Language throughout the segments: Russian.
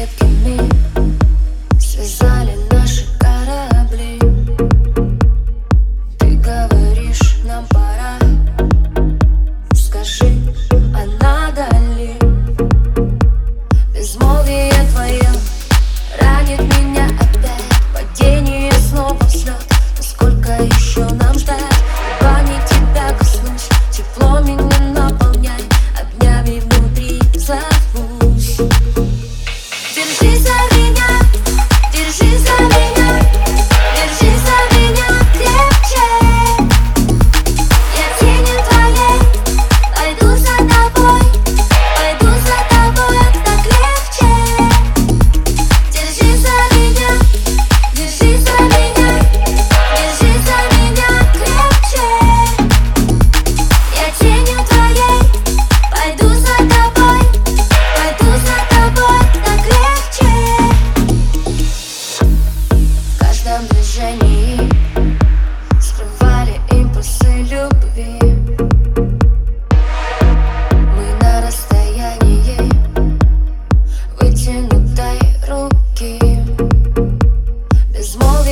kept me says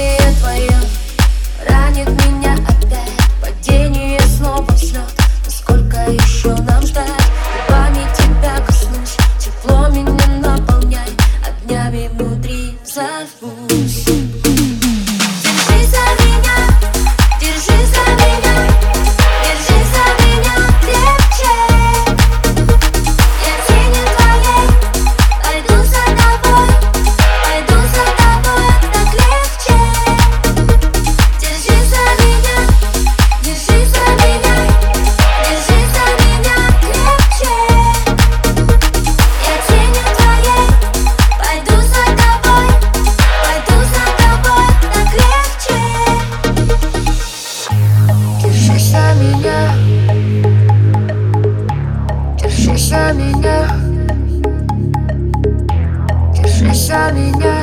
Дыхание твое ранит меня опять. Падение снова взлет Но сколько еще нам ждать? Губами тебя коснусь. Тепло меня наполняй. Огнями внутри взорвусь shining